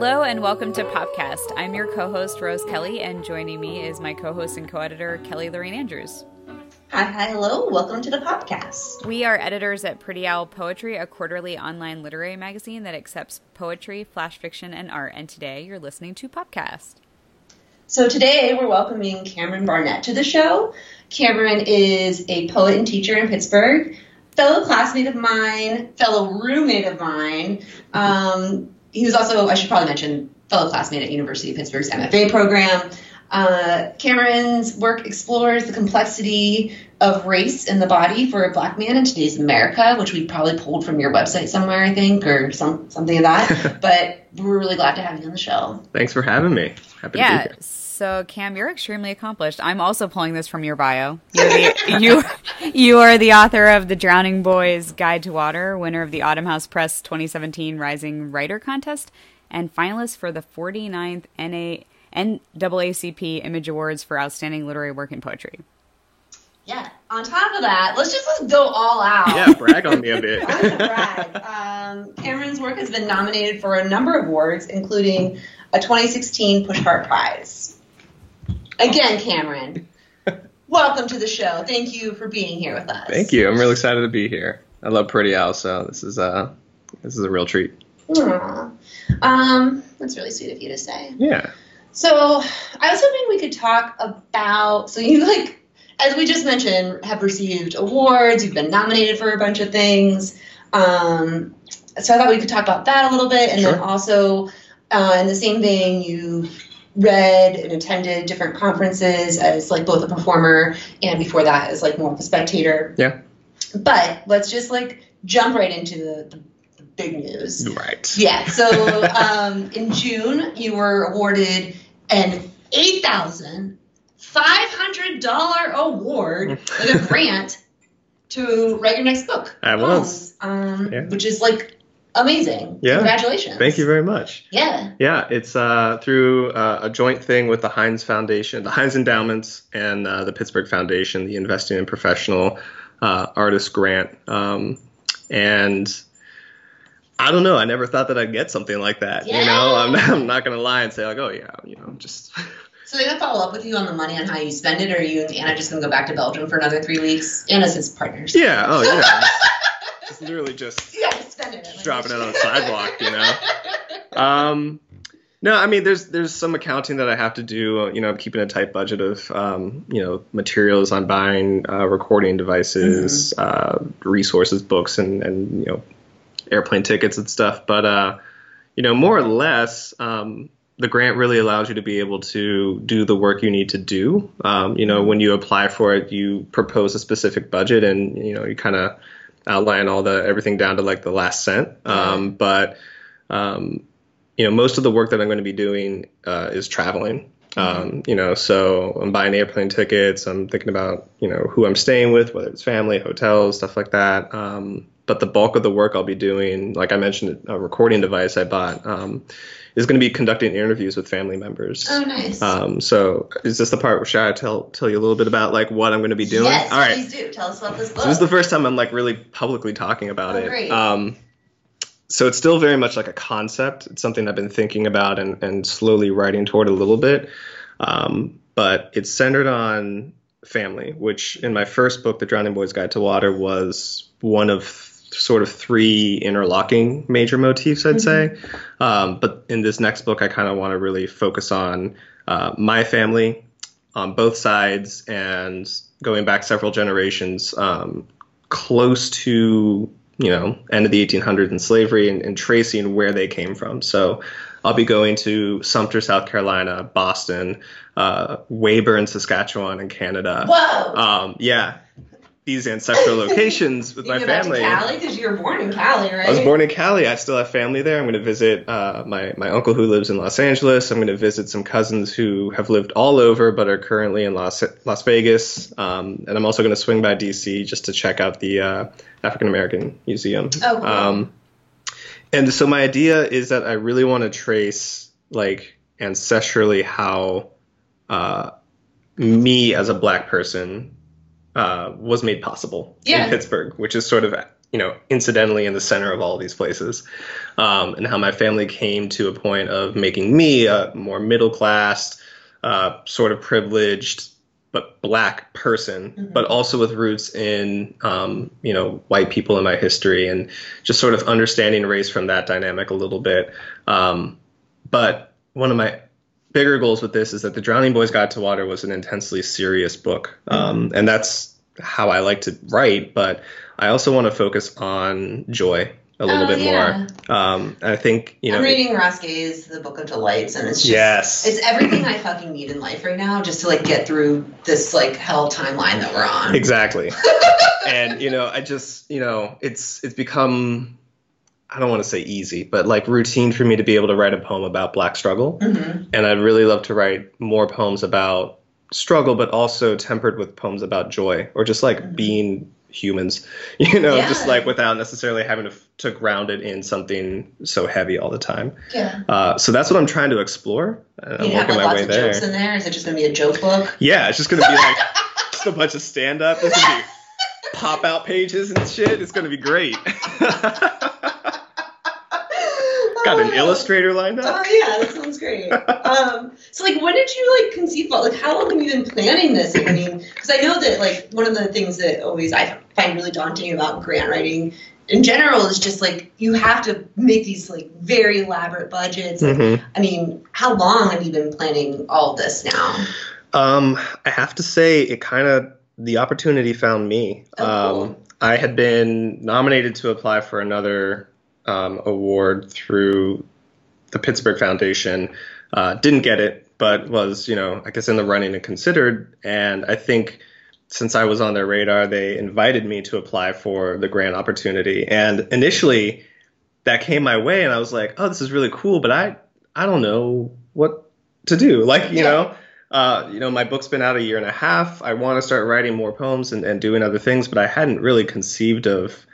Hello and welcome to Popcast. I'm your co host, Rose Kelly, and joining me is my co host and co editor, Kelly Lorraine Andrews. Hi, hi, hello. Welcome to the podcast. We are editors at Pretty Owl Poetry, a quarterly online literary magazine that accepts poetry, flash fiction, and art. And today you're listening to Popcast. So today we're welcoming Cameron Barnett to the show. Cameron is a poet and teacher in Pittsburgh, fellow classmate of mine, fellow roommate of mine. Um, he was also, I should probably mention, fellow classmate at University of Pittsburgh's MFA program. Uh, Cameron's work explores the complexity of race in the body for a black man in today's America, which we probably pulled from your website somewhere, I think, or some something of that. but we're really glad to have you on the show. Thanks for having me. Happy yeah, to be here. So Cam, you're extremely accomplished. I'm also pulling this from your bio. The, you you are the author of The Drowning Boys Guide to Water, winner of the Autumn House Press 2017 Rising Writer Contest, and finalist for the 49th NA NAACP Image Awards for Outstanding Literary Work in Poetry. Yeah. On top of that, let's just let's go all out. Yeah, brag on me a bit. Um, Cameron's work has been nominated for a number of awards, including a 2016 Pushcart Prize. Again, Cameron, welcome to the show. Thank you for being here with us. Thank you. I'm really excited to be here. I love Pretty Owl, so this is uh this is a real treat. Aww. Um, that's really sweet of you to say. Yeah. So I was hoping we could talk about. So you like, as we just mentioned, have received awards. You've been nominated for a bunch of things. Um, so I thought we could talk about that a little bit, and Sure. then also uh, in the same vein, you read and attended different conferences as like both a performer and before that as like more of a spectator. Yeah. But let's just like jump right into the, the, big news. Right. Yeah. So um, in June, you were awarded an eight thousand five hundred dollar award, like a grant, to write your next book. I was. poems, Um, Yeah. Which is like amazing. Yeah. Congratulations. Thank you very much. Yeah. Yeah, it's uh, through uh, a joint thing with the Heinz Foundation, the Heinz Endowments, and uh, the Pittsburgh Foundation, the Investing in Professional uh, Artist Grant. Um, and I don't know, I never thought that I'd get something like that. You know, I'm, I'm not going to lie and say, like, oh, yeah, you know, just. So they're gonna follow up with you on the money on how you spend it, or are you and Anna just gonna go back to Belgium for another three weeks? Anna's his partners. yeah, oh, yeah. it's literally just You have to spend it. Just dropping it on the sidewalk, you know. Um, no, I mean, there's there's some accounting that I have to do. uh, You know, I'm keeping a tight budget of um, you know materials I'm buying, uh, recording devices, uh, resources, books, and and you know airplane tickets and stuff. But uh, you know, more or less, um, the grant really allows you to be able to do the work you need to do. Um, you know, when you apply for it, you propose a specific budget, and you know, you kind of outline all the everything down to like the last cent. Um, but um, you know, most of the work that I'm going to be doing uh, is traveling. Um, you know, so I'm buying airplane tickets. I'm thinking about you know who I'm staying with, whether it's family, hotels, stuff like that. Um, but the bulk of the work I'll be doing, like I mentioned, a recording device I bought, um, is going to be conducting interviews with family members. Oh, nice. Um, so is this the part where should I tell tell you a little bit about like what I'm going to be doing? Yes, All right. please do. Tell us about this book. So this is the first time I'm like really publicly talking about Oh, it. great. Um, so it's still very much like a concept. It's something I've been thinking about and, and slowly writing toward a little bit. Um, but it's centered on family, which in my first book, The Drowning Boy's Guide to Water, was one of sort of three interlocking major motifs, I'd say. Um, but in this next book, I kind of want to really focus on uh, my family on both sides and going back several generations, um, close to you know end of the 1800s and slavery and, and tracing where they came from. So I'll be going to Sumter, South Carolina, Boston, uh, Weyburn, Saskatchewan, in Canada. Whoa. Um, yeah, these ancestral locations with you my family. Cali because you were born in Cali, right? I was born in Cali. I still have family there. I'm going to visit uh, my my uncle who lives in Los Angeles. I'm going to visit some cousins who have lived all over but are currently in Las Las Vegas. Um, and I'm also going to swing by DC just to check out the uh, African American Museum. Oh, cool. Um, and so my idea is that I really want to trace like ancestrally how uh, me as a black person uh, was made possible Yeah. in Pittsburgh, which is sort of you know, incidentally in the center of all these places, um, and how my family came to a point of making me a more middle class, uh, sort of privileged, but black person, Mhm. but also with roots in, um, you know, white people in my history, and just sort of understanding race from that dynamic a little bit. Um, but one of my bigger goals with this is that the Drowning Boys Guide to Water was an intensely serious book, um, and that's how I like to write. But I also want to focus on joy a little Oh, bit yeah. more. Um, I think you know. I'm reading Ross Gay's The Book of Delights, and it's just Yes. it's everything I fucking need in life right now, just to like get through this like hell timeline that we're on. Exactly. and you know, I just you know, it's it's become I don't want to say easy, but like routine for me to be able to write a poem about black struggle. hmm And I'd really love to write more poems about struggle, but also tempered with poems about joy or just like Mhm. being humans, you know, just like without necessarily having to, to ground it in something so heavy all the time. Yeah. Uh, so that's what I'm trying to explore. I'm You have working like my lots way of there. jokes in there. Is it just gonna be a joke book? Yeah, it's just gonna be like just a bunch of stand up. There's gonna be pop out pages and shit. It's gonna be great. Got an Oh, illustrator lined up. Oh yeah, that sounds great. um, so like, when did you like conceive about like how long have you been planning this? I mean, because I know that like one of the things that always I find really daunting about grant writing in general is just like you have to make these like very elaborate budgets. Mhm. I mean, how long have you been planning all this now? Um, I have to say, it kind of the opportunity found me. Oh, cool. Um, I had been nominated to apply for another um, award through the Pittsburgh Foundation. Uh, didn't get it, but was you know I guess in the running and considered. And I think since I was on their radar, they invited me to apply for the grant opportunity. And initially, that came my way, and I was like, oh, this is really cool, but I I don't know what to do. Like you Yeah. know. Uh, you know, my book's been out a year and a half. I want to start writing more poems and, and doing other things, but I hadn't really conceived of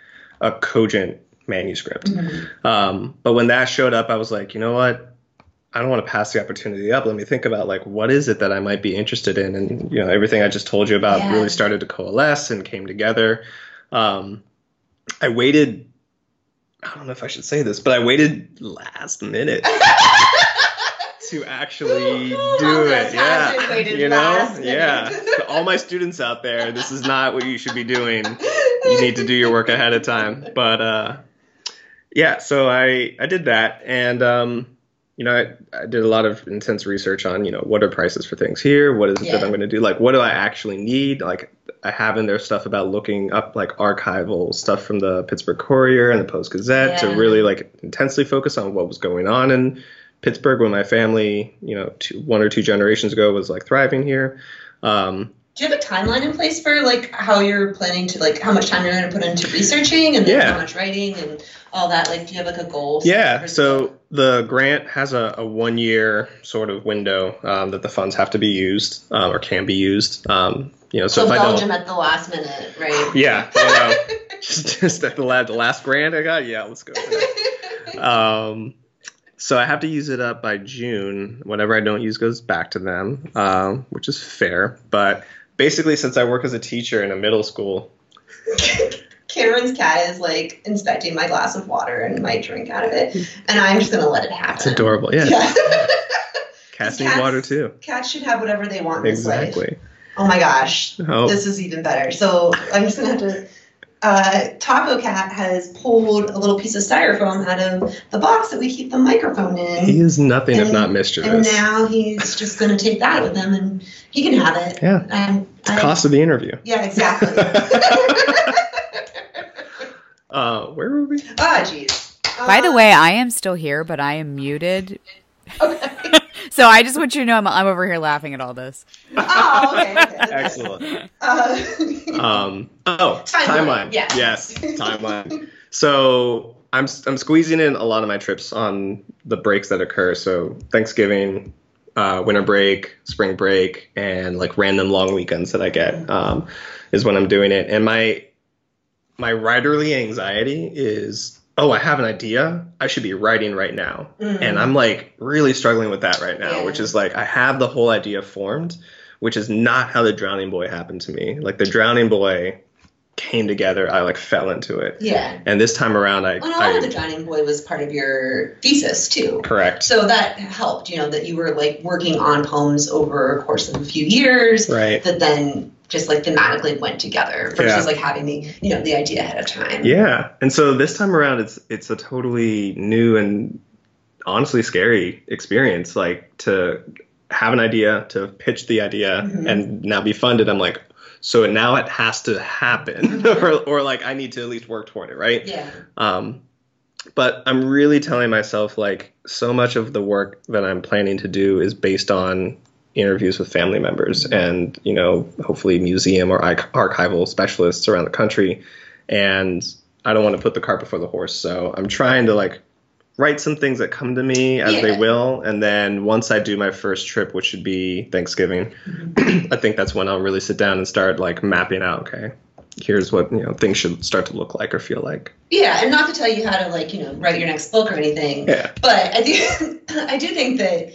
a cogent manuscript. Um, but when that showed up, I was like, you know what? I don't want to pass the opportunity up. Let me think about like what is it that I might be interested in, and you know, everything I just told you about Yeah. really started to coalesce and came together. Um, I waited. I don't know if I should say this, but I waited last minute to actually do it. this has been Yeah, you know, yeah. To all my students out there, this is not what you should be doing you need to do your work ahead of time. But uh, yeah, so I I did that, and um, you know I, I did a lot of intense research on you know what are prices for things here, what is it that I'm going to do, like what do I actually need, like. I have in there stuff about looking up like archival stuff from the Pittsburgh Courier and the Post Gazette Yeah. to really like intensely focus on what was going on in Pittsburgh when my family, you know, two, one or two generations ago was like thriving here. Um, Do you have a timeline in place for like how you're planning to like how much time you're going to put into researching and Yeah. how much writing and all that? Like, do you have like a goal? Yeah, so the grant has a, a one year sort of window um, that the funds have to be used um, or can be used. Um, you know, so, so if I Belgium don't, at the last minute, right? yeah, you know, just, just at the last, the last grant I got, yeah, let's go. Um, so I have to use it up by June. Whatever I don't use goes back to them, um, which is fair. But basically, since I work as a teacher in a middle school, Cameron's cat is like inspecting my glass of water and my drink out of it, and I'm just gonna let it happen. it's adorable. Yeah, Yeah. cats need water too. Cats should have whatever they want in this life. Exactly. Oh my gosh, Oh, this is even better. So I'm just gonna have to. Uh, Taco Cat has pulled a little piece of styrofoam out of the box that we keep the microphone in. he is nothing if And- not And mischievous. now he's just going to take that with him, and he can have it. Yeah. And It's the cost of the interview. yeah, exactly. Uh, where were we? Ah, jeez. By the Uh, way, I am still here, but I am muted. Okay. So I just want you to know I'm, I'm over here laughing at all this. Oh, okay. okay. Excellent. Uh, Um, oh, Timeline, timeline. yeah. Yes, timeline. So I'm I'm squeezing in a lot of my trips on the breaks that occur. So Thanksgiving, uh, winter break, spring break, and like random long weekends that I get um, is when I'm doing it. And my my writerly anxiety is, oh, I have an idea. I should be writing right now. mm. And I'm like really struggling with that right now, Yeah. which is like I have the whole idea formed, which is not how the drowning boy happened to me. Like the drowning boy came together. I like fell into it. Yeah. And this time around, I, Well, and I of the Drowning Boy was part of your thesis too. correct. So that helped, you know, that you were like working on poems over a course of a few years Right. that then just like thematically went together versus Yeah. like having the, you know, the idea ahead of time. Yeah, and so this time around, it's it's a totally new and honestly scary experience. Like to have an idea, to pitch the idea, Mhm. and now be funded. I'm like, so now it has to happen, or or like I need to at least work toward it, right? Yeah. Um, but I'm really telling myself like so much of the work that I'm planning to do is based on interviews with family members and you know hopefully museum or archival specialists around the country and I don't want to put the cart before the horse so I'm trying to like write some things that come to me as Yeah. they will and then once I do my first trip which should be Thanksgiving mm-hmm. I think that's when I'll really sit down and start like mapping out okay here's what you know things should start to look like or feel like Yeah, and not to tell you how to like, you know, write your next book or anything. yeah But I do I do think that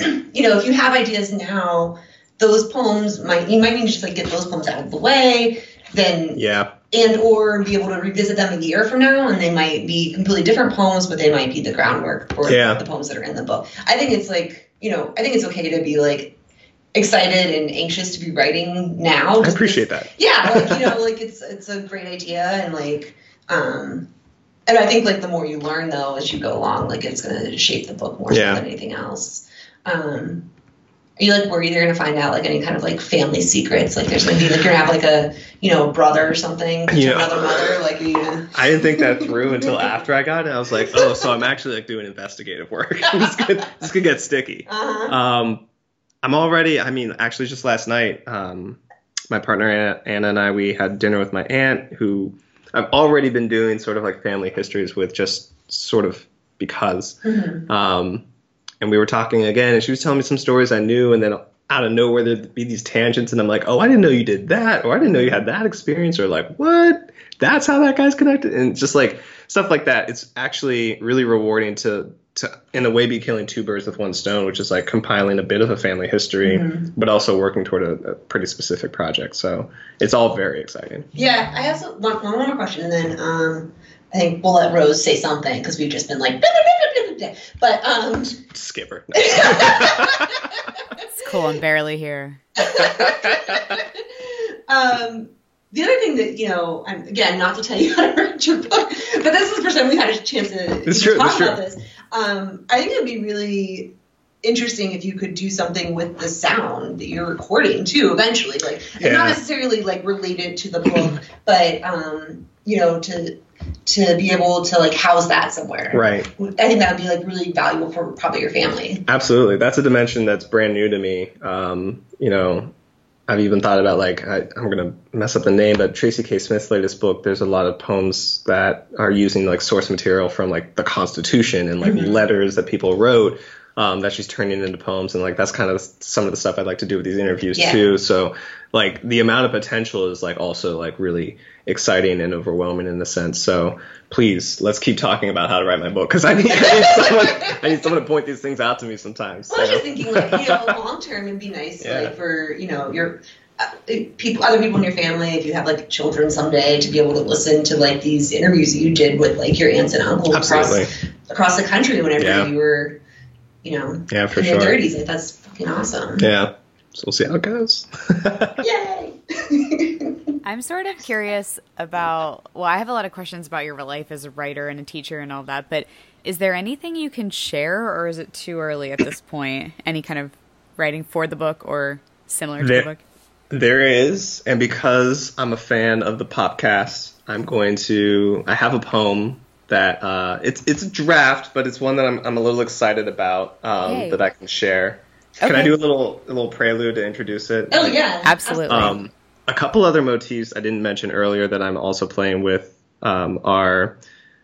you know, if you have ideas now, those poems might you might need to just like get those poems out of the way, then yeah and or be able to revisit them a year from now and they might be completely different poems, but they might be the groundwork for Yeah. the poems that are in the book. I think it's like, you know, I think it's okay to be like excited and anxious to be writing now. I appreciate that. yeah like you know like it's it's a great idea and like um and i think like the more you learn though as you go along like it's going to shape the book more Yeah. than anything else um are you like worried you're going to find out like any kind of like family secrets like there's to be like you're going to have like a you know brother or something Yeah. another mother like gonna I didn't think that through until after I got it. I was like, oh, so I'm actually like doing investigative work. this could this could get sticky. uh-huh. Um, I'm already. I mean, actually, just last night, um, my partner Anna, Anna and I we had dinner with my aunt, who I've already been doing sort of like family histories with, just sort of because. Mhm. Um, and we were talking again, and she was telling me some stories I knew, and then out of nowhere there'd be these tangents, and I'm like, oh, I didn't know you did that, or I didn't know you had that experience, or like, what? That's how that guy's connected, and just like stuff like that. It's actually really rewarding to to in a way be killing two birds with one stone, which is like compiling a bit of a family history, Mhm. but also working toward a, a pretty specific project. So it's all very exciting. yeah i also want one more question and then um i think we'll let rose say something because we've just been like but um Skipper. It's cool. I'm barely here. um, the other thing that you know, I'm, again, not to tell you how to write your book, but this is the first time we've had a chance to It's even true, talk it's true. about this. Um, I think it would be really interesting if you could do something with the sound that you're recording too. Eventually, like Yeah. not necessarily like related to the book, but um, you know, to to be able to like house that somewhere. right. I think that would be like really valuable for probably your family. Absolutely, that's a dimension that's brand new to me. Um, you know, I've even thought about like I, I'm gonna mess up the name, but Tracy K. Smith's latest book. There's a lot of poems that are using like source material from like the Constitution and like Mhm. letters that people wrote um, that she's turning into poems, and like that's kind of some of the stuff I'd like to do with these interviews Yeah. too. So like the amount of potential is like also like really exciting and overwhelming in a sense. So please let's keep talking about how to write my book because I need, I need someone I need someone to point these things out to me sometimes. Well, I was just thinking, like, you know, long term, it'd be nice, Yeah. like, for you know, your uh, people, other people in your family, if you have like children someday, to be able to listen to like these interviews that you did with like your aunts and uncles Absolutely. across across the country whenever Yeah. you were, you know, Yeah, for in sure. your thirties. Like, that's fucking awesome. Yeah. So we'll see how it goes. Yay! I'm sort of curious about. Well, I have a lot of questions about your life as a writer and a teacher and all that, but is there anything you can share, or is it too early at this point? Any kind of writing for the book or similar to There- the book? there is, and because I'm a fan of the podcast, I'm going to. I have a poem that uh, it's it's a draft, but it's one that I'm I'm a little excited about um, that I can share. Can I do a little a little prelude to introduce it? oh yeah, Absolutely. Um, a couple other motifs I didn't mention earlier that I'm also playing with um, are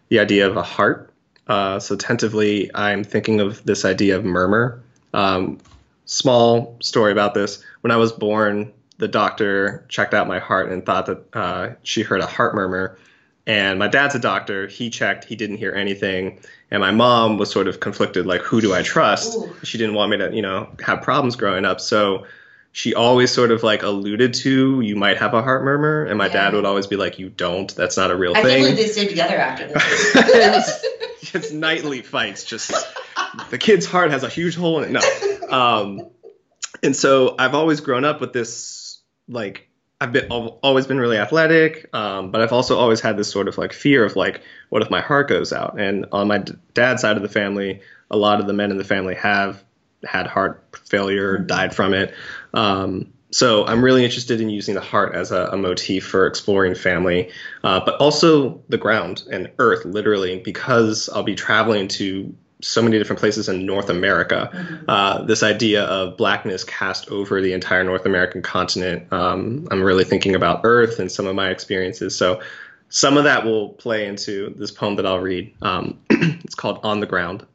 the idea of a heart. Uh, so tentatively, I'm thinking of this idea of murmur. Um, small story about this. When I was born, the doctor checked out my heart and thought that uh, she heard a heart murmur. And my dad's a doctor. He checked. He didn't hear anything. And my mom was sort of conflicted, like, who do I trust? Ooh. She didn't want me to, you know, have problems growing up. So she always sort of like alluded to you might have a heart murmur, and my Yeah. dad would always be like, "You don't. That's not a real I thing." believe they stayed together after this. it's, it's nightly fights. Just the kid's heart has a huge hole in it. No. Um, and so I've always grown up with this like I've been al- always been really athletic, um, but I've also always had this sort of like fear of like what if my heart goes out? And on my d- dad's side of the family, a lot of the men in the family have had heart failure, died from it. Um, so I'm really interested in using the heart as a, a motif for exploring family, uh, but also the ground and earth, literally, because I'll be traveling to so many different places in North America. Uh, this idea of blackness cast over the entire North American continent. Um, I'm really thinking about Earth and some of my experiences. So some of that will play into this poem that I'll read. Um, it's called On the Ground.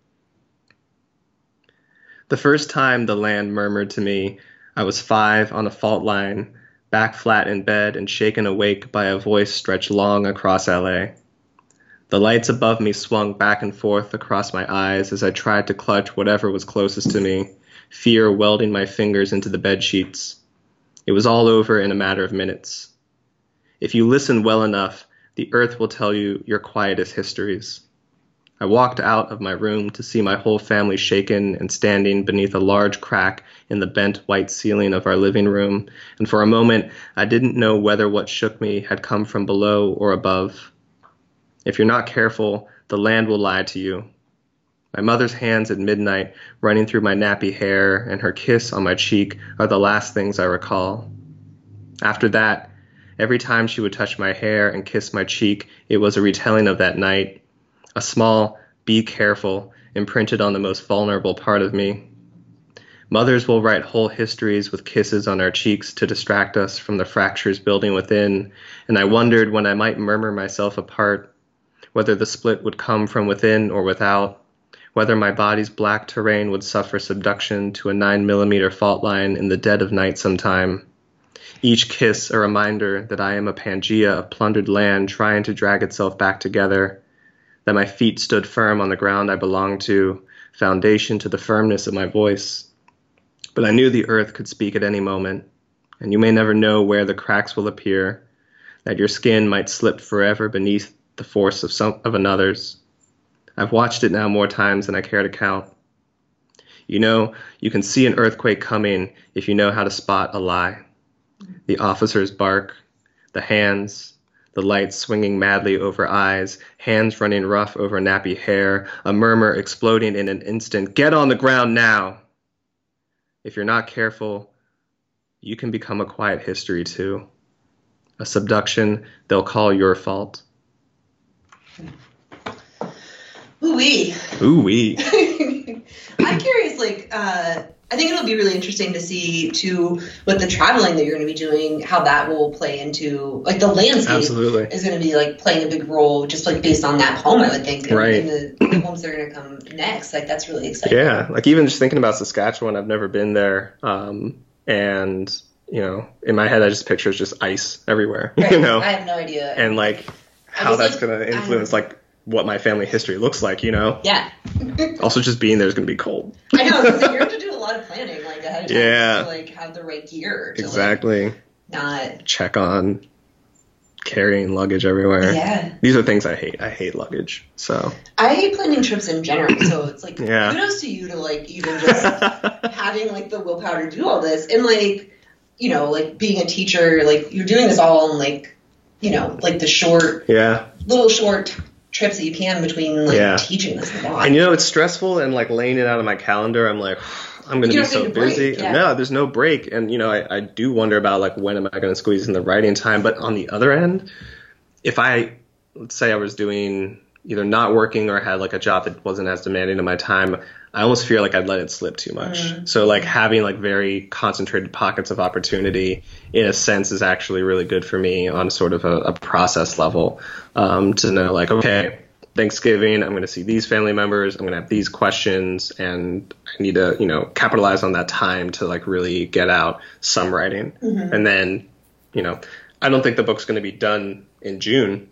The first time the land murmured to me, I was five on a fault line, back flat in bed and shaken awake by a voice stretched long across LA. The lights above me swung back and forth across my eyes as I tried to clutch whatever was closest to me, fear welding my fingers into the bed sheets. It was all over in a matter of minutes. If you listen well enough, the earth will tell you your quietest histories. I walked out of my room to see my whole family shaken and standing beneath a large crack in the bent white ceiling of our living room, and for a moment I didn't know whether what shook me had come from below or above. If you're not careful, the land will lie to you. My mother's hands at midnight running through my nappy hair and her kiss on my cheek are the last things I recall. After that, every time she would touch my hair and kiss my cheek, it was a retelling of that night, a small, be careful, imprinted on the most vulnerable part of me. Mothers will write whole histories with kisses on our cheeks to distract us from the fractures building within, and I wondered when I might murmur myself apart, whether the split would come from within or without, whether my body's black terrain would suffer subduction to a 9 millimeter fault line in the dead of night sometime. Each kiss a reminder that I am a Pangea of plundered land trying to drag itself back together, that my feet stood firm on the ground I belonged to, foundation to the firmness of my voice. But I knew the earth could speak at any moment, and you may never know where the cracks will appear, that your skin might slip forever beneath the force of some of another's. I've watched it now more times than I care to count. You know, you can see an earthquake coming if you know how to spot a lie. The officer's bark, the hands, the lights swinging madly over eyes, hands running rough over nappy hair, a murmur exploding in an instant. Get on the ground now! If you're not careful, you can become a quiet history too. A subduction they'll call your fault. Ooh-wee. Ooh wee. I'm curious, like, uh, I think it'll be really interesting to see, too, with the traveling that you're going to be doing, how that will play into, like, the landscape Absolutely. is going to be, like, playing a big role, just, like, based on that poem, I would think. Right. And the, the poems that are going to come next. Like, that's really exciting. Yeah, like even just thinking about Saskatchewan, I've never been there, um, and you know, in my head, I just picture just ice everywhere, Right. you know, I have no idea. and like how that's like, gonna influence like what my family history looks like, you know. yeah. Also, just being there is gonna be cold. I know. 'cause you have to do a lot of planning, like, ahead of time. Yeah. To, like, have the right gear. To, Exactly. Like, not. Check on carrying luggage everywhere. Yeah. These are things I hate. I hate luggage. So I hate planning trips in general, so it's like Yeah. kudos to you to like even just having like the willpower to do all this and like you know like being a teacher like you're doing this all in like you know like the short yeah. little short trips that you can between like Yeah. teaching this a lot. And you know, it's stressful and like laying it out on my calendar, I'm like, I'm going to be so busy. yeah. No, there's no break. And, you know, I, I do wonder about like, when am I going to squeeze in the writing time? But on the other end, if I, let's say I was doing either not working or had like a job that wasn't as demanding of my time, I almost feel like I'd let it slip too much. Mm-hmm. So like having like very concentrated pockets of opportunity in a sense is actually really good for me on sort of a, a process level um, to know like, okay, Thanksgiving, I'm going to see these family members. I'm going to have these questions, and I need to, you know, capitalize on that time to like really get out some writing. And then, you know, I don't think the book's going to be done in June,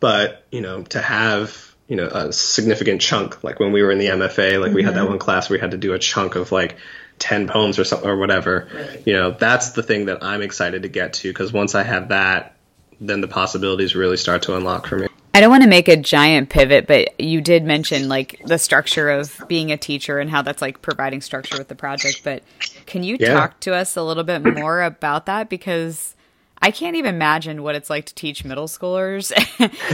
but you know, to have you know a significant chunk, like when we were in the MFA, like we had that one class where we had to do a chunk of like 10 poems or something or whatever. Right. You know, that's the thing that I'm excited to get to because once I have that, then the possibilities really start to unlock for me. I don't want to make a giant pivot, but you did mention like the structure of being a teacher and how that's like providing structure with the project. But can you Yeah. talk to us a little bit more about that? Because I can't even imagine what it's like to teach middle schoolers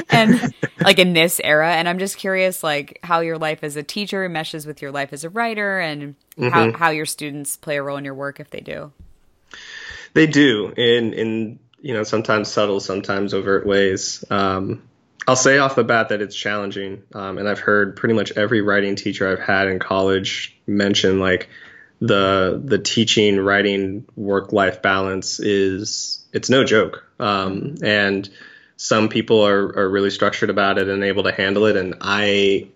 and like in this era. And I'm just curious, like how your life as a teacher meshes with your life as a writer and how, how your students play a role in your work if they do. They do in in you know sometimes subtle, sometimes overt ways. Um, I'll say off the bat that it's challenging, um, and I've heard pretty much every writing teacher I've had in college mention like the the teaching writing work life balance is it's no joke, um, and some people are are really structured about it and able to handle it, and I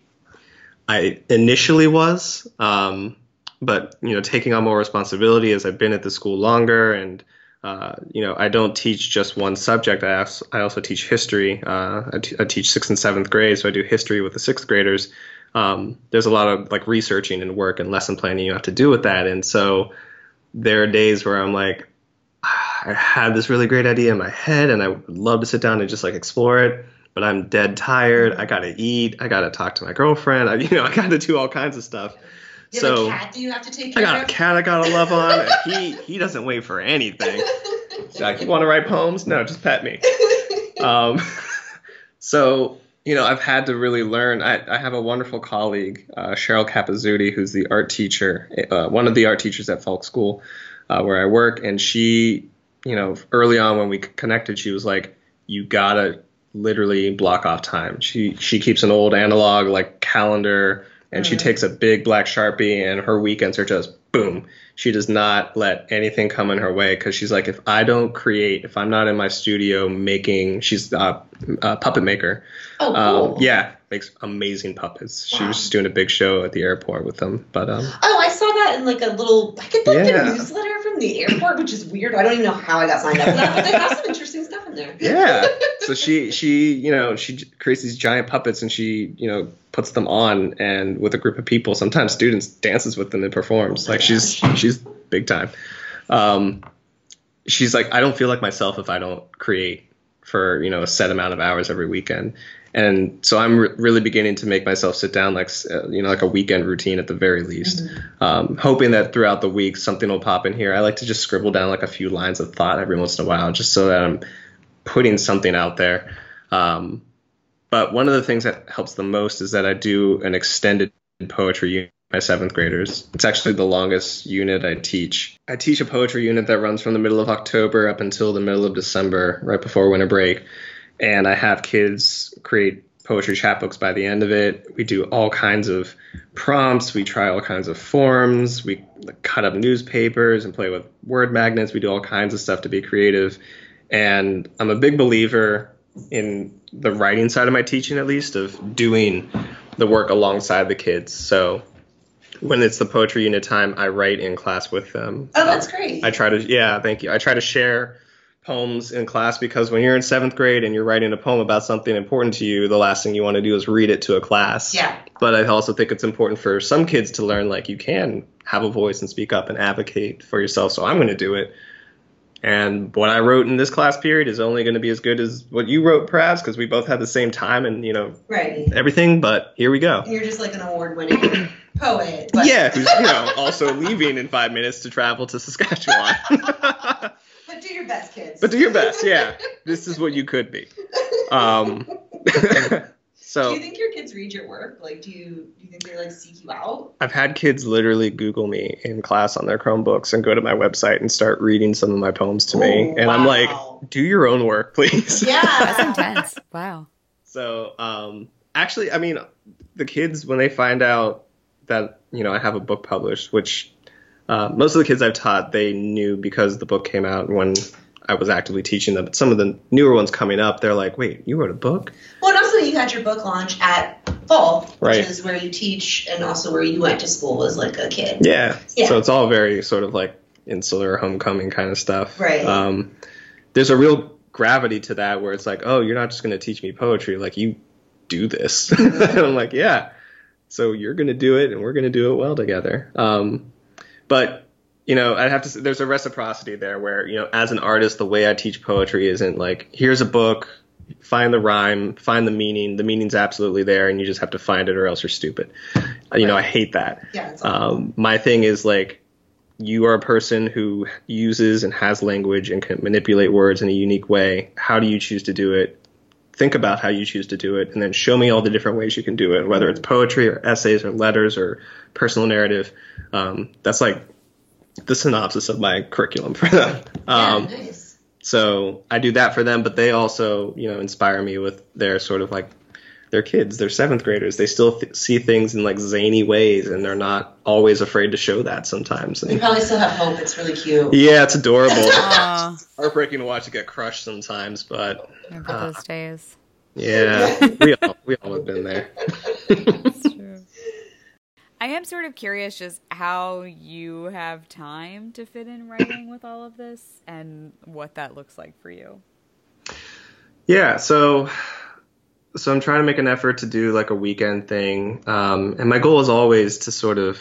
I initially was. Um, but you know, taking on more responsibility as I've been at the school longer, and uh, you know, I don't teach just one subject. I also, I also teach history. Uh, I, t- I teach sixth and seventh grade, so I do history with the sixth graders. Um, there's a lot of like researching and work and lesson planning you have to do with that, and so there are days where I'm like, "Ah, I had this really great idea in my head, and I would love to sit down and just like explore it. But I'm dead tired. I gotta eat. I gotta talk to my girlfriend. I, you know, I gotta do all kinds of stuff. You have So- a cat you have to take I got a cat I gotta love on. he he doesn't wait for anything. Like, you want to write poems? No, just pet me. Um, so you know, I've had to really learn. I, I have a wonderful colleague, uh, Cheryl Capezzuti, who's the art teacher, uh, one of the art teachers at Falk School, uh, where I work, and she, you know, early on when we connected, she was like, you gotta literally block off time. She she keeps an old analog like calendar and she takes a big black sharpie and her weekends are just boom. She does not let anything come in her way because she's like, if I don't create, if I'm not in my studio making, she's a, a puppet maker. Oh, cool. Um, yeah, makes amazing puppets. She was just doing a big show at the airport with them. But um, Oh, I saw that in like a little. I get like Yeah. a newsletter from the airport, which is weird. I don't even know how I got signed up for that, but they have some interesting stuff in there. yeah so she she you know she creates these giant puppets and she you know puts them on and with a group of people sometimes students dances with them and performs Oh like she's she's big time um she's like i don't feel like myself if i don't create for you know a set amount of hours every weekend. And so i'm re- really beginning to make myself sit down like uh, you know like a weekend routine at the very least. Um, hoping that throughout the week something will pop in here. I like to just scribble down like a few lines of thought every once in a while just so that i'm putting something out there. Um, but one of the things that helps the most is that I do an extended poetry my seventh graders. It's actually the longest unit I teach. I teach a poetry unit that runs from the middle of October up until the middle of December, right before winter break. And I have kids create poetry chapbooks by the end of it. We do all kinds of prompts. We try all kinds of forms. We cut up newspapers and play with word magnets. We do all kinds of stuff to be creative. And I'm a big believer in the writing side of my teaching, at least, of doing the work alongside the kids. So when it's the poetry unit time, I write in class with them. Oh, um, that's great. I try to, yeah, thank you. I try to share poems in class because when you're in seventh grade and you're writing a poem about something important to you, the last thing you want to do is read it to a class. Yeah. But I also think it's important for some kids to learn like you can have a voice and speak up and advocate for yourself. So I'm going to do it. And what I wrote in this class period is only going to be as good as what you wrote, perhaps, because we both had the same time and you know Right. everything. But here we go. You're just like an award-winning poet. But, Yeah, who's you know also leaving in five minutes to travel to Saskatchewan. But do your best, kids. but do your best. Yeah, this is what you could be. Um, do so you think your kids read your work? Like, do you do you think they like seek you out? I've had kids literally Google me in class on their Chromebooks and go to my website and start reading some of my poems to me, Oh, and I'm like, do your own work, please. Yeah, that's intense. Wow. So, um, actually, I mean, the kids when they find out that you know I have a book published, which uh, most of the kids I've taught they knew because the book came out when I was actively teaching them. But some of the newer ones coming up, they're like, "Wait, you wrote a book?" well, and also you had your book launch at Falk, which Right. is where you teach and also where you went to school as like a kid. Yeah. Yeah. So it's all very sort of like insular homecoming kind of stuff. Right. Um, there's a real gravity to that where it's like, oh, you're not just going to teach me poetry. Like you do this. and I'm like, yeah. So you're going to do it and we're going to do it well together. Um, but you know, I'd have to. say There's a reciprocity there where you know, as an artist, the way I teach poetry isn't like here's a book, find the rhyme, find the meaning. The meaning's absolutely there, and you just have to find it, or else you're stupid. You know, I hate that. Yeah, Um, my thing is like, you are a person who uses and has language and can manipulate words in a unique way. How do you choose to do it? Think about how you choose to do it, and then show me all the different ways you can do it, whether it's poetry or essays or letters or personal narrative. Um, that's like the synopsis of my curriculum for them. Um, yeah, nice. so I do that for them, but they also, you know, inspire me with their sort of like they're kids, they're seventh graders. They still th- see things in like zany ways, and they're not always afraid to show that sometimes. You probably still have hope. It's really cute. yeah, it's adorable. Aw, Heartbreaking to watch it get crushed sometimes, but remember those days. yeah, we all we all have been there. That's true. I am sort of curious just how you have time to fit in writing with all of this and what that looks like for you. Yeah, so so I'm trying to make an effort to do like a weekend thing, um, and my goal is always to sort of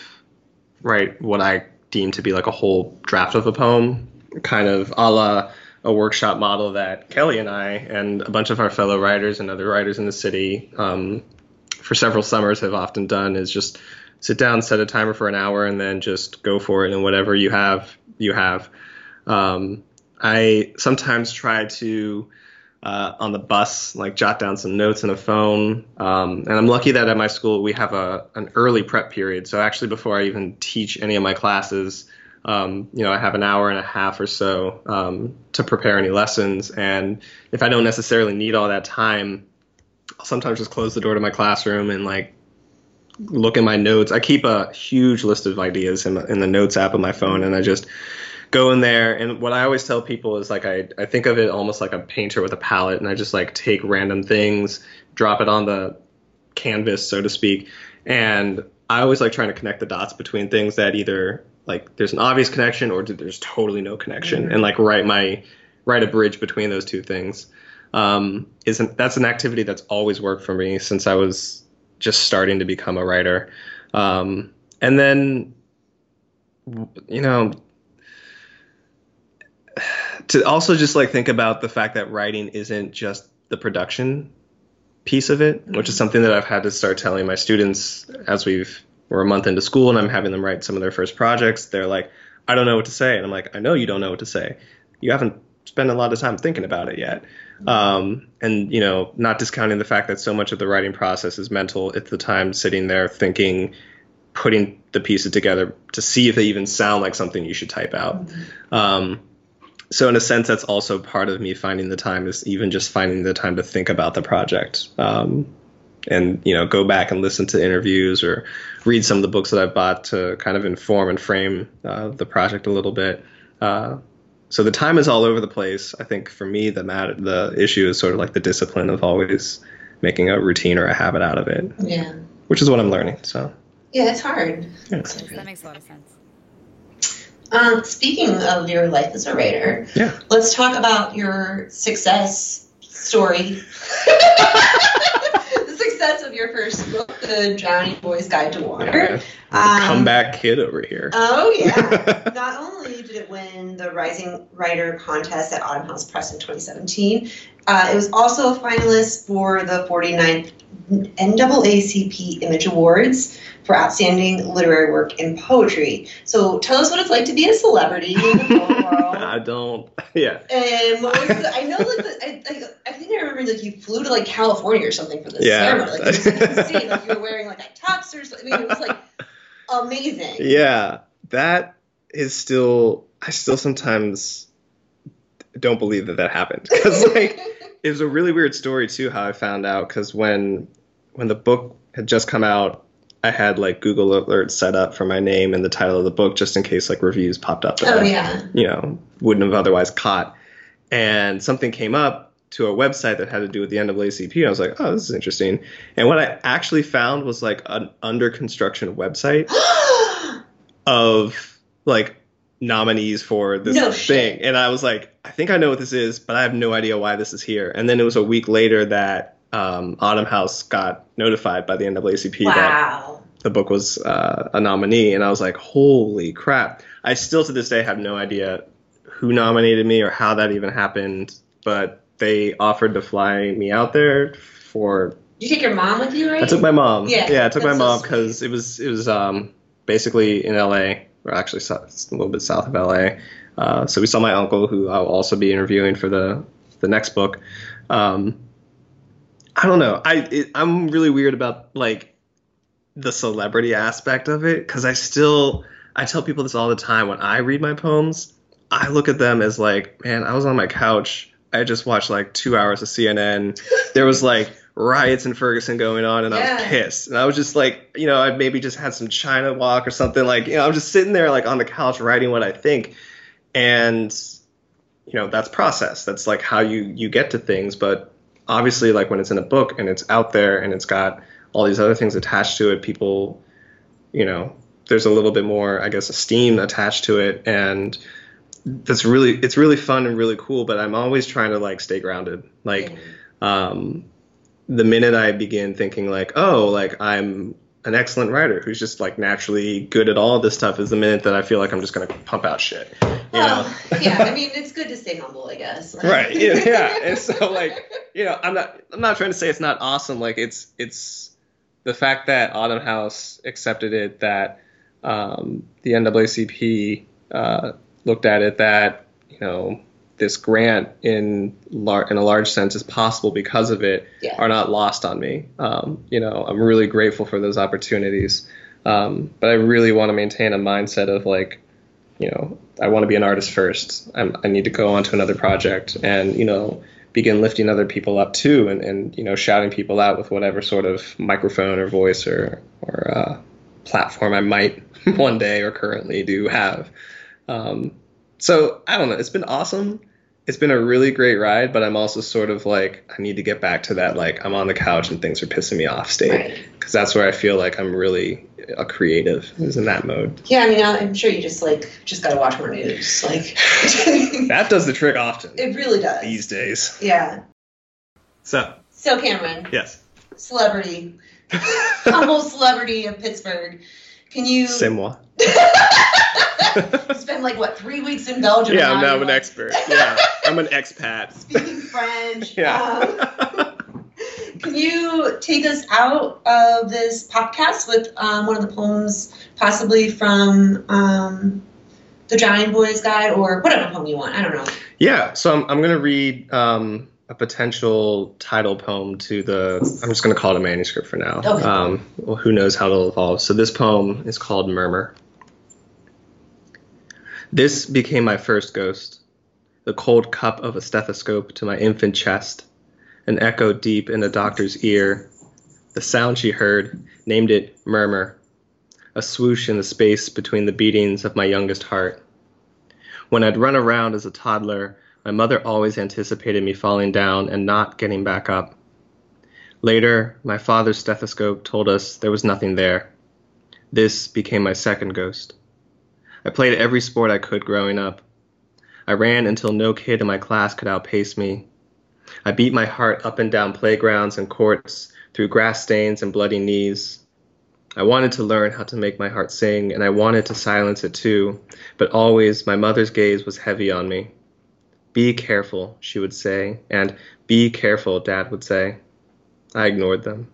write what I deem to be like a whole draft of a poem, kind of a la a workshop model that Kelly and I and a bunch of our fellow writers and other writers in the city um, for several summers have often done is just sit down, set a timer for an hour, and then just go for it, and whatever you have, you have. Um, I sometimes try to uh, on the bus, like jot down some notes in a phone. Um, and I'm lucky that at my school we have a an early prep period. So actually, before I even teach any of my classes, um, you know, I have an hour and a half or so um, to prepare any lessons. And if I don't necessarily need all that time, I'll sometimes just close the door to my classroom and like look in my notes. I keep a huge list of ideas in, in the notes app on my phone, and I just go in there and what i always tell people is like I, I think of it almost like a painter with a palette and i just like take random things drop it on the canvas so to speak and i always like trying to connect the dots between things that either like there's an obvious connection or there's totally no connection and like write my write a bridge between those two things um, isn't that's an activity that's always worked for me since i was just starting to become a writer um, and then you know to also just like think about the fact that writing isn't just the production piece of it, which is something that I've had to start telling my students as we've we're a month into school and I'm having them write some of their first projects. They're like, I don't know what to say, and I'm like, I know you don't know what to say. You haven't spent a lot of time thinking about it yet. Um, and you know, not discounting the fact that so much of the writing process is mental. It's the time sitting there thinking, putting the pieces together to see if they even sound like something you should type out. Um, so in a sense that's also part of me finding the time is even just finding the time to think about the project um, and you know go back and listen to interviews or read some of the books that i've bought to kind of inform and frame uh, the project a little bit uh, so the time is all over the place i think for me the matter the issue is sort of like the discipline of always making a routine or a habit out of it Yeah. which is what i'm learning so Yeah, it's hard. Yeah. That makes a lot of sense. Um, speaking of your life as a writer, yeah let's talk about your success story. the success of your first book, The Drowning Boy's Guide to Water. Um, comeback kid over here Oh, yeah. Not only did it win the Rising Writer contest at Autumn House Press in 2017, uh, it was also a finalist for the 49th NAACP Image Awards for Outstanding Literary Work in Poetry. So tell us what it's like to be a celebrity in the world. i don't yeah And what was the, I know, like, the, I, like, I think I remember, like, you flew to, like, California or something for this Yeah. ceremony. Like, it was insane. Like, you were wearing, like, a tux or something. I mean, it was, like, amazing. Yeah, that is still. I still sometimes don't believe that that happened because like it was a really weird story too. How I found out because when when the book had just come out, I had like Google alerts set up for my name and the title of the book just in case like reviews popped up. that Oh, I, yeah. You know, wouldn't have otherwise caught. And something came up to a website that had to do with the NAACP. I was like, oh, this is interesting. And what I actually found was like an under construction website of like nominees for this No thing. shit. And I was like, I think I know what this is, but I have no idea why this is here. And then it was a week later that um, Autumn House got notified by the NAACP that the book was uh, a nominee, and I was like, holy crap! I still to this day have no idea who nominated me or how that even happened, but they offered to fly me out there for. You take your mom with you, right? I took my mom. Yeah, yeah, I took my so mom because it was it was um, basically in L.A. or actually a little bit south of L.A. Uh, so we saw my uncle, who I'll also be interviewing for the the next book. Um, I don't know. I it, I'm really weird about like the celebrity aspect of it because I still I tell people this all the time when I read my poems. I look at them as like, man, I was on my couch. I just watched like two hours of CNN. There was like riots in Ferguson going on, and I was pissed. And I was just like, you know, I maybe just had some China Wok or something. Like, you know, I'm just sitting there like on the couch writing what I think, and you know, that's process. That's like how you you get to things. But obviously, like when it's in a book and it's out there and it's got all these other things attached to it, people, you know, there's a little bit more, I guess, esteem attached to it, and that's really it's really fun and really cool. But I'm always trying to like stay grounded. Like, um, the minute I begin thinking like, oh, like I'm an excellent writer who's just like naturally good at all this stuff is the minute that I feel like I'm just gonna pump out shit. You know? Yeah, I mean, it's good to stay humble, I guess. right yeah, yeah and so like you know i'm not i'm not trying to say it's not awesome like it's it's the fact that autumn house accepted it that um, the naacp uh, looked at it that you know this grant in lar- in a large sense is possible because of it Yeah. are not lost on me um, you know i'm really grateful for those opportunities um, but i really want to maintain a mindset of like you know, I want to be an artist first. I'm, I need to go on to another project and, you know, begin lifting other people up too and, and you know, shouting people out with whatever sort of microphone or voice or, or uh, platform I might one day or currently do have. Um, so I don't know. It's been awesome. It's been a really great ride, but I'm also sort of like, I need to get back to that, like, I'm on the couch and things are pissing me off state. Right. Because that's where I feel like I'm really a creative, is in that mode. Yeah, I mean, I'm sure you just like just gotta watch more news. Like, That does the trick often it really does. these days. Yeah. So, So, Cameron, yes. celebrity, humble celebrity of Pittsburgh. Can you C'est moi. spend like what three weeks in Belgium? Yeah, I'm now an like, expert. Yeah, I'm an expat. Speaking French. Um, Yeah. can you take us out of this podcast with um, one of the poems, possibly from um, the Drowning Boys Guide or whatever poem you want? I don't know. yeah, so I'm, I'm going to read um, a potential title poem to the, I'm just going to call it a manuscript for now. Okay. Um, well, who knows how it'll evolve. So this poem is called Murmur. This became my first ghost, the cold cup of a stethoscope to my infant chest, an echo deep in a doctor's ear. The sound she heard named it murmur, a swoosh in the space between the beatings of my youngest heart. When I'd run around as a toddler, my mother always anticipated me falling down and not getting back up. Later, my father's stethoscope told us there was nothing there. This became my second ghost. I played every sport I could growing up. I ran until no kid in my class could outpace me. I beat my heart up and down playgrounds and courts, through grass stains and bloody knees. I wanted to learn how to make my heart sing, and I wanted to silence it too, but always my mother's gaze was heavy on me. Be careful, she would say, and be careful, Dad would say. I ignored them.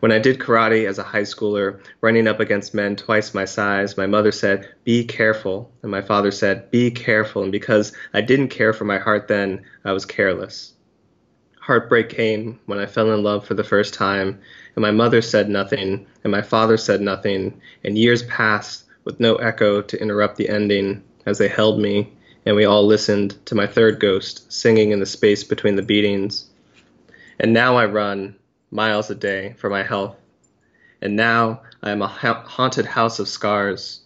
When I did karate as a high schooler, running up against men twice my size, my mother said, Be careful. And my father said, Be careful. And because I didn't care for my heart then, I was careless. Heartbreak came when I fell in love for the first time, and my mother said nothing, and my father said nothing, and years passed with no echo to interrupt the ending as they held me, and we all listened to my third ghost singing in the space between the beatings. And now I run miles a day for my health. And now I am a ha- haunted house of scars.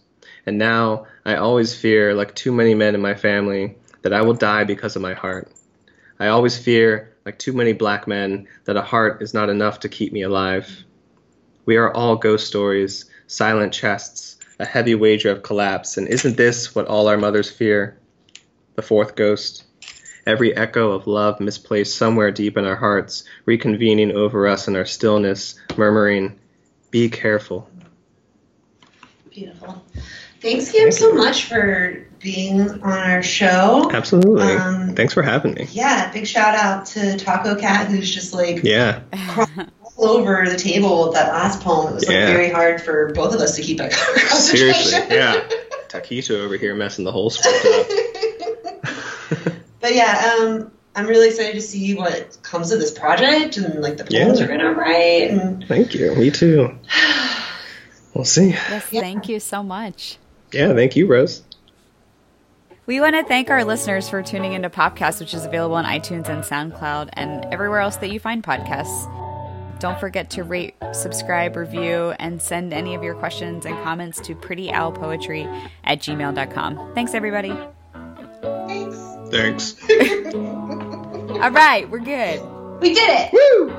And now I always fear, like too many men in my family, that I will die because of my heart. I always fear, like too many black men, that a heart is not enough to keep me alive. We are all ghost stories, silent chests, a heavy wager of collapse, and isn't this what all our mothers fear? The fourth ghost. Every echo of love misplaced somewhere deep in our hearts, reconvening over us in our stillness, murmuring, Be careful. Beautiful. Thanks, Kim, Thank so you. much for being on our show. Absolutely. Um, Thanks for having me. Yeah, big shout out to Taco Cat, who's just like Yeah. all over the table with that last poem. It was like Yeah. very hard for both of us to keep a concentration. Seriously. Yeah. Taquito over here messing the whole script up. But yeah, um, I'm really excited to see what comes of this project and like the poems Yeah. you're gonna write. And Thank you. Me too. We'll see. Yes, Yeah. thank you so much. Yeah. Thank you, Rose. We want to thank our listeners for tuning into Popcast, which is available on iTunes and SoundCloud and everywhere else that you find podcasts. Don't forget to rate, subscribe, review, and send any of your questions and comments to prettyowlpoetry at gmail.com. Thanks, everybody. Thanks. Thanks. All right, we're good. We did it. Woo!